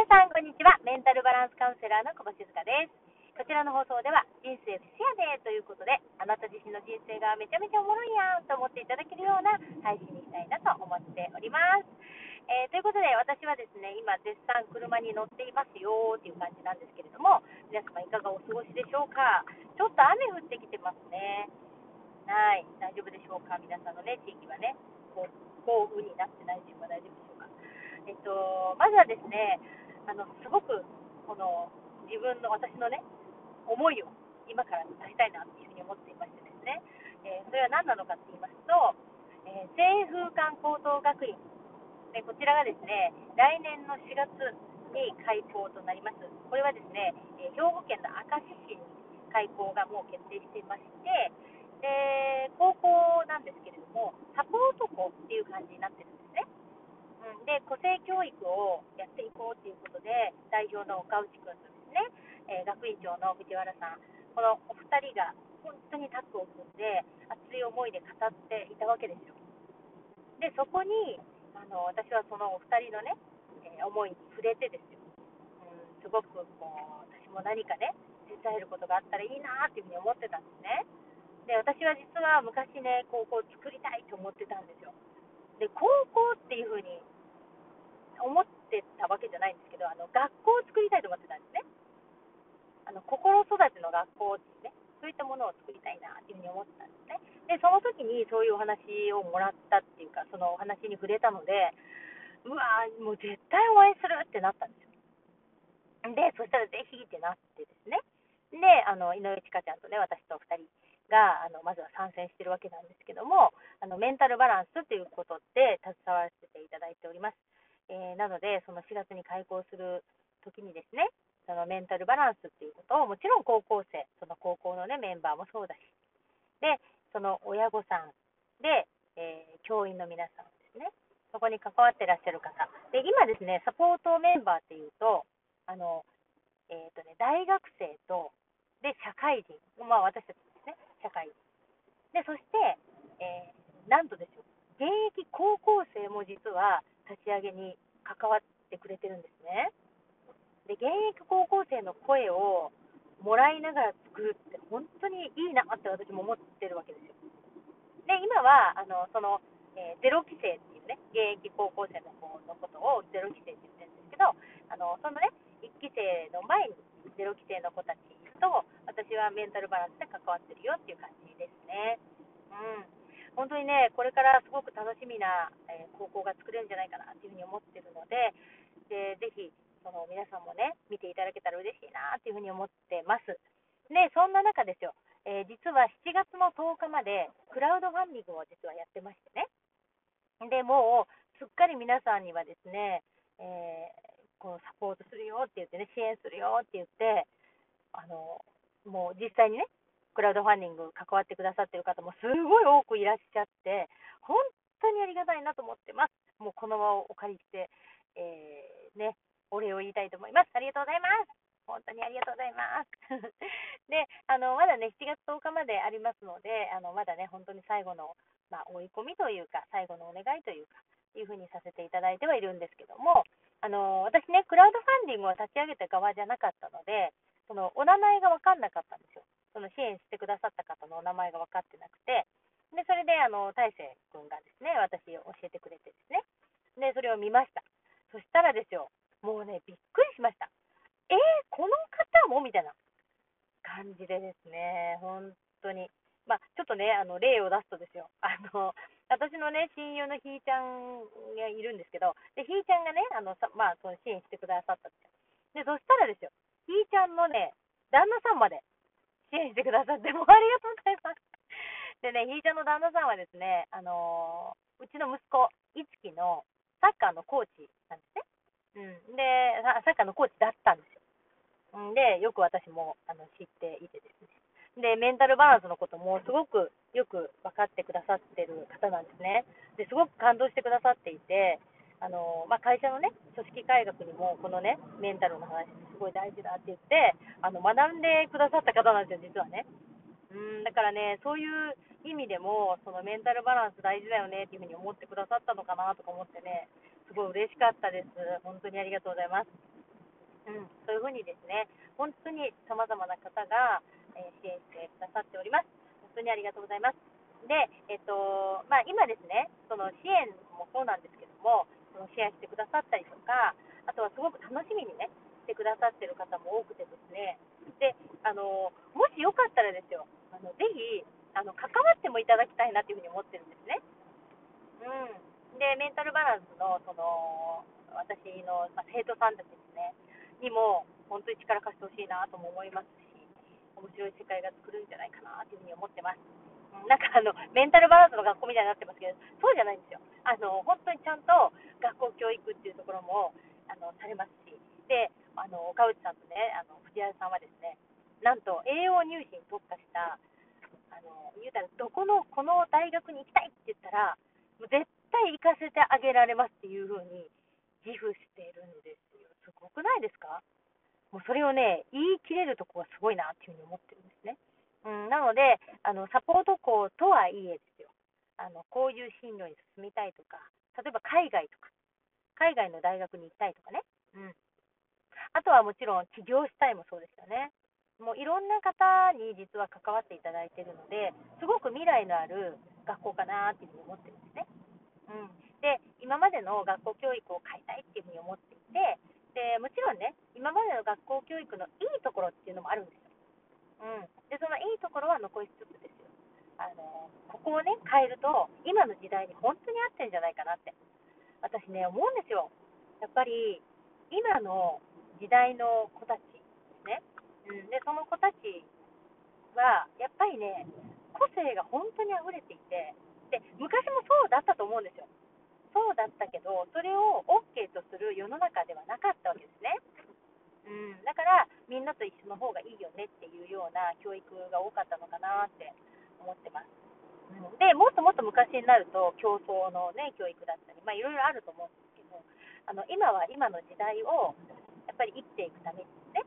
皆さん、こんにちは。メンタルバランスカウンセラーの小葉静香です。こちらの放送では、人生不視野でということで、あなた自身の人生がめちゃめちゃおもろいやんと思っていただけるような配信にしたいなと思っております。えー、ということで、私はですね、今、絶賛車に乗っていますよっていう感じなんですけれども、皆様いかがお過ごしでしょうか？ちょっと雨降ってきてますね。はい、大丈夫でしょうか？皆さんのね、地域はね、こう豪雨になってないでしょうか。大丈夫でしょうか？えっと、まずはですね、あのすごくこの自分の私のね、思いを今から伝えたいなっていうふうに思っていましてですね、えー、それは何なのかって言いますと、えー、清風館高等学院で、こちらがですね、来年の4月に開校となります。これはですね、え兵庫県の明石市に開校がもう決定していまして、で高校なんですけれども、サポート校っていう感じになってるん。うん、で、個性教育をやっていこうということで、代表の岡内君とですね、えー、学院長の藤原さん、このお二人が本当にタッグを組んで、熱い思いで語っていたわけですよ。で、そこに、あの私はそのお二人のね、えー、思いに触れてですよ、うん、すごくこう私も何かね、手伝えることがあったらいいなっていうふうに思ってたんですね。で、私は実は昔ね、高校を作りたいと思ってたんですよ。で、高校っていうふうに思ってたわけじゃないんですけど、あの学校を作りたいと思ってたんですね。あの心育ての学校っていうね、そういったものを作りたいなっていうふうに思ってたんですね。で、その時にそういうお話をもらったっていうか、そのお話に触れたので、うわーもう絶対お会いするってなったんですよ。で、そしたらぜひってなってですね。で、あの井上千佳ちゃんとね、私と2人があのまずは参戦してるわけなんですけども、あのメンタルバランスということで携わらせていただいております。えー、なので、その4月に開校する時にですね、そのメンタルバランスっていうことを、もちろん高校生、その高校の、ね、メンバーもそうだし、で、その親御さんで、えー、教員の皆さんですね、そこに関わってらっしゃる方、で今ですね、サポートメンバーっていうと、あのえーとね、大学生とで社会人、まあ、私たち、社会。でそして、えー、なんとですよ、現役高校生も実は立ち上げに関わってくれてるんですね。で現役高校生の声をもらいながら作るって本当にいいなって私も思ってるわけですよ。で今はあのその、えー、ゼロ期生っていうね現役高校生の子のことをゼロ期生って言ってるんですけどあのそのね1期生の前にゼロ期生の子たちと私はメンタルバランスで関わってるよっていう感じですね。うん本当にね、これからすごく楽しみな、えー、高校が作れるんじゃないかなっていうふうに思ってるので、でぜひその皆さんもね、見ていただけたら嬉しいなっていうふうに思ってます。で、そんな中ですよ、えー、実は7月の10日までクラウドファンディングを実はやってましてね。で、もうすっかり皆さんにはですね、えー、こうサポートするよって言ってね、支援するよって言って、あのもう実際にね、クラウドファンディング関わってくださってる方もすごい多くいらっしゃって、本当にありがたいなと思ってます。もうこの場をお借りして、えー、ね、お礼を言いたいと思います。ありがとうございます。本当にありがとうございます。で、あのまだね、7月10日までありますので、あのまだね、本当に最後の、まあ、追い込みというか、最後のお願いというか、いうふうにさせていただいてはいるんですけども、あの私ね、クラウドファンディングを立ち上げた側じゃなかったので、そのお名前が分かんなかったんですよ。その支援してくださった方のお名前が分かってなくて、でそれであの大勢君がですね、私教えてくれてですね、でそれを見ました。そしたらですよ、もうね、びっくりしました。えー、この方も？みたいな感じでですね、本当に。まあ、ちょっとね、あの例を出すとですよ、あの私のね、親友のひーちゃんがいるんですけど、でひーちゃんがね、あのさまあ、その支援してくださったんですよ。で、そしたらですよ、ひーちゃんのね、旦那さんまで支援してくださって、もうありがとうございます。でね、ひーちゃんの旦那さんはですね、あのー、うちの息子、いつきのサッカーのコーチなんですね。うん、で、サッカーのコーチだったんですよ。んで、よく私もあの知っていてですね。で、メンタルバランスのこともすごくよく分かってくださってる方なんですね。ですごく感動してくださっていて、あのまあ、会社のね、組織改革にも、このね、メンタルの話、すごい大事だって言って、あの学んでくださった方なんですよ、実はね。うんだからね、そういう意味でも、そのメンタルバランス大事だよねっていうふうに思ってくださったのかなとか思ってね、すごい嬉しかったです。本当にありがとうございます。うん、そういうふうにですね、本当に様々な方が、えー、支援してくださっております。本当にありがとうございます。で、えっと、まあ、今ですね、その支援もそうなんですけども、そのシェアしてくださったりとか、あとはすごく楽しみにね、してくださってる方も多くてですね、で、あの、もしよかったらですよ、あのぜひ、あの、関わってもいただきたいなっていうふうに思ってるんですね。うん。で、メンタルバランスの、その、私の、まあ、生徒さんたちですね、にも、本当に力貸してほしいなとも思いますし、面白い世界が作るんじゃないかなというふうに思ってます。なんかあの、メンタルバランスの学校みたいになってますけど、そうじゃないんですよ。あの、本当にちゃんと学校教育っていうところも、あの、されますし、で、あの、岡内さんとね、あの、藤原さんはですね、なんと栄養入試に特化した、あの、言うたら、どこの、この大学に行きたいって言ったら、もう絶対行かせてあげられますっていう風に自負してるんですよ。すごくないですか？もうそれをね、言い切れるとこがすごいなっていうふうに思ってる。うん、なので、あの、サポート校とはいえですよ。あの、こういう進路に進みたいとか、例えば海外とか、海外の大学に行きたいとかね。うん。あとはもちろん起業したいもそうですよね。もういろんな方に実は関わっていただいているので、すごく未来のある学校かなっていうふうに思ってるんですね。うん。で、今までの学校教育を変えたいっていうふうに思っていて、で、もちろんね、今までの学校教育のいいところっていうのもあるんですよ。うん。で、そのいいところは残しつつですよ。あの、ここをね、変えると、今の時代に本当に合ってるんじゃないかなって、私ね、思うんですよ。やっぱり、今の時代の子たちですね。うん。で、その子たちは、やっぱりね、個性が本当に溢れていて、で、昔もそうだったと思うんですよ。そうだったけど、それを OK とする世の中ではなかったわけですね。うん、だから、みんなと一緒の方がいいよねっていうような教育が多かったのかなって思ってます。で、もっともっと昔になると、競争の、ね、教育だったり、まあ、いろいろあると思うんですけど、あの今は今の時代をやっぱり生きていくためにね、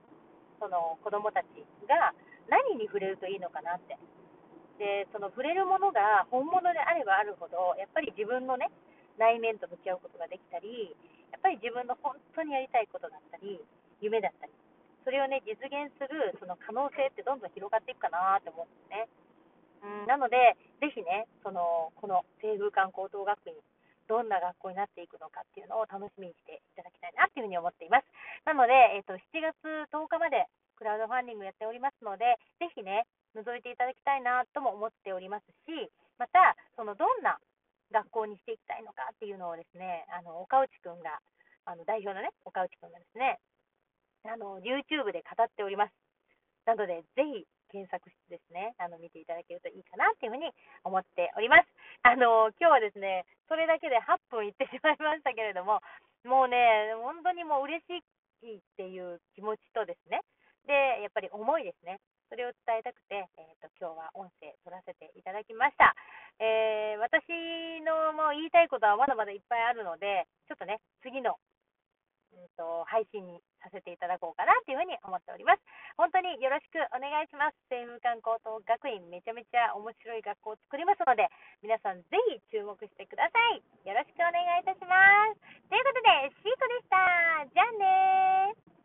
その子供たちが何に触れるといいのかなって。で、その触れるものが本物であればあるほど、やっぱり自分のね、内面と向き合うことができたり、やっぱり自分の本当にやりたいことだったり、夢だったり、それをね、実現するその可能性ってどんどん広がっていくかなって思うんですね。うん、なので、ぜひね、そのこの清風館高等学院、どんな学校になっていくのかっていうのを楽しみにしていただきたいなっていうふうに思っています。なので、えっ、ー、と、7月10日までクラウドファンディングやっておりますので、ぜひね、覗いていただきたいなとも思っておりますし、また、そのどんな学校にしていきたいのかっていうのをですね、あの岡内くんが、あの代表のね、岡内くんがですね、あの YouTube で語っております。なので、ぜひ検索してですね、あの見ていただけるといいかなっていうふうに思っております。あの今日はですね、それだけで8分いってしまいましたけれども、もうね、本当にもう嬉しいっていう気持ちとですね、で、やっぱり思いですね。それを伝えたくて、えーと、今日は音声取らせていただきました。えー、私のもう言いたいことはまだまだいっぱいあるので、ちょっとね、次の、うんと、配信にさせていただこうかなというふうに思っております。本当によろしくお願いします。西風館高等学院、めちゃめちゃ面白い学校を作りますので、皆さんぜひ注目してください。よろしくお願いいたします。ということで、シートでした。じゃあね。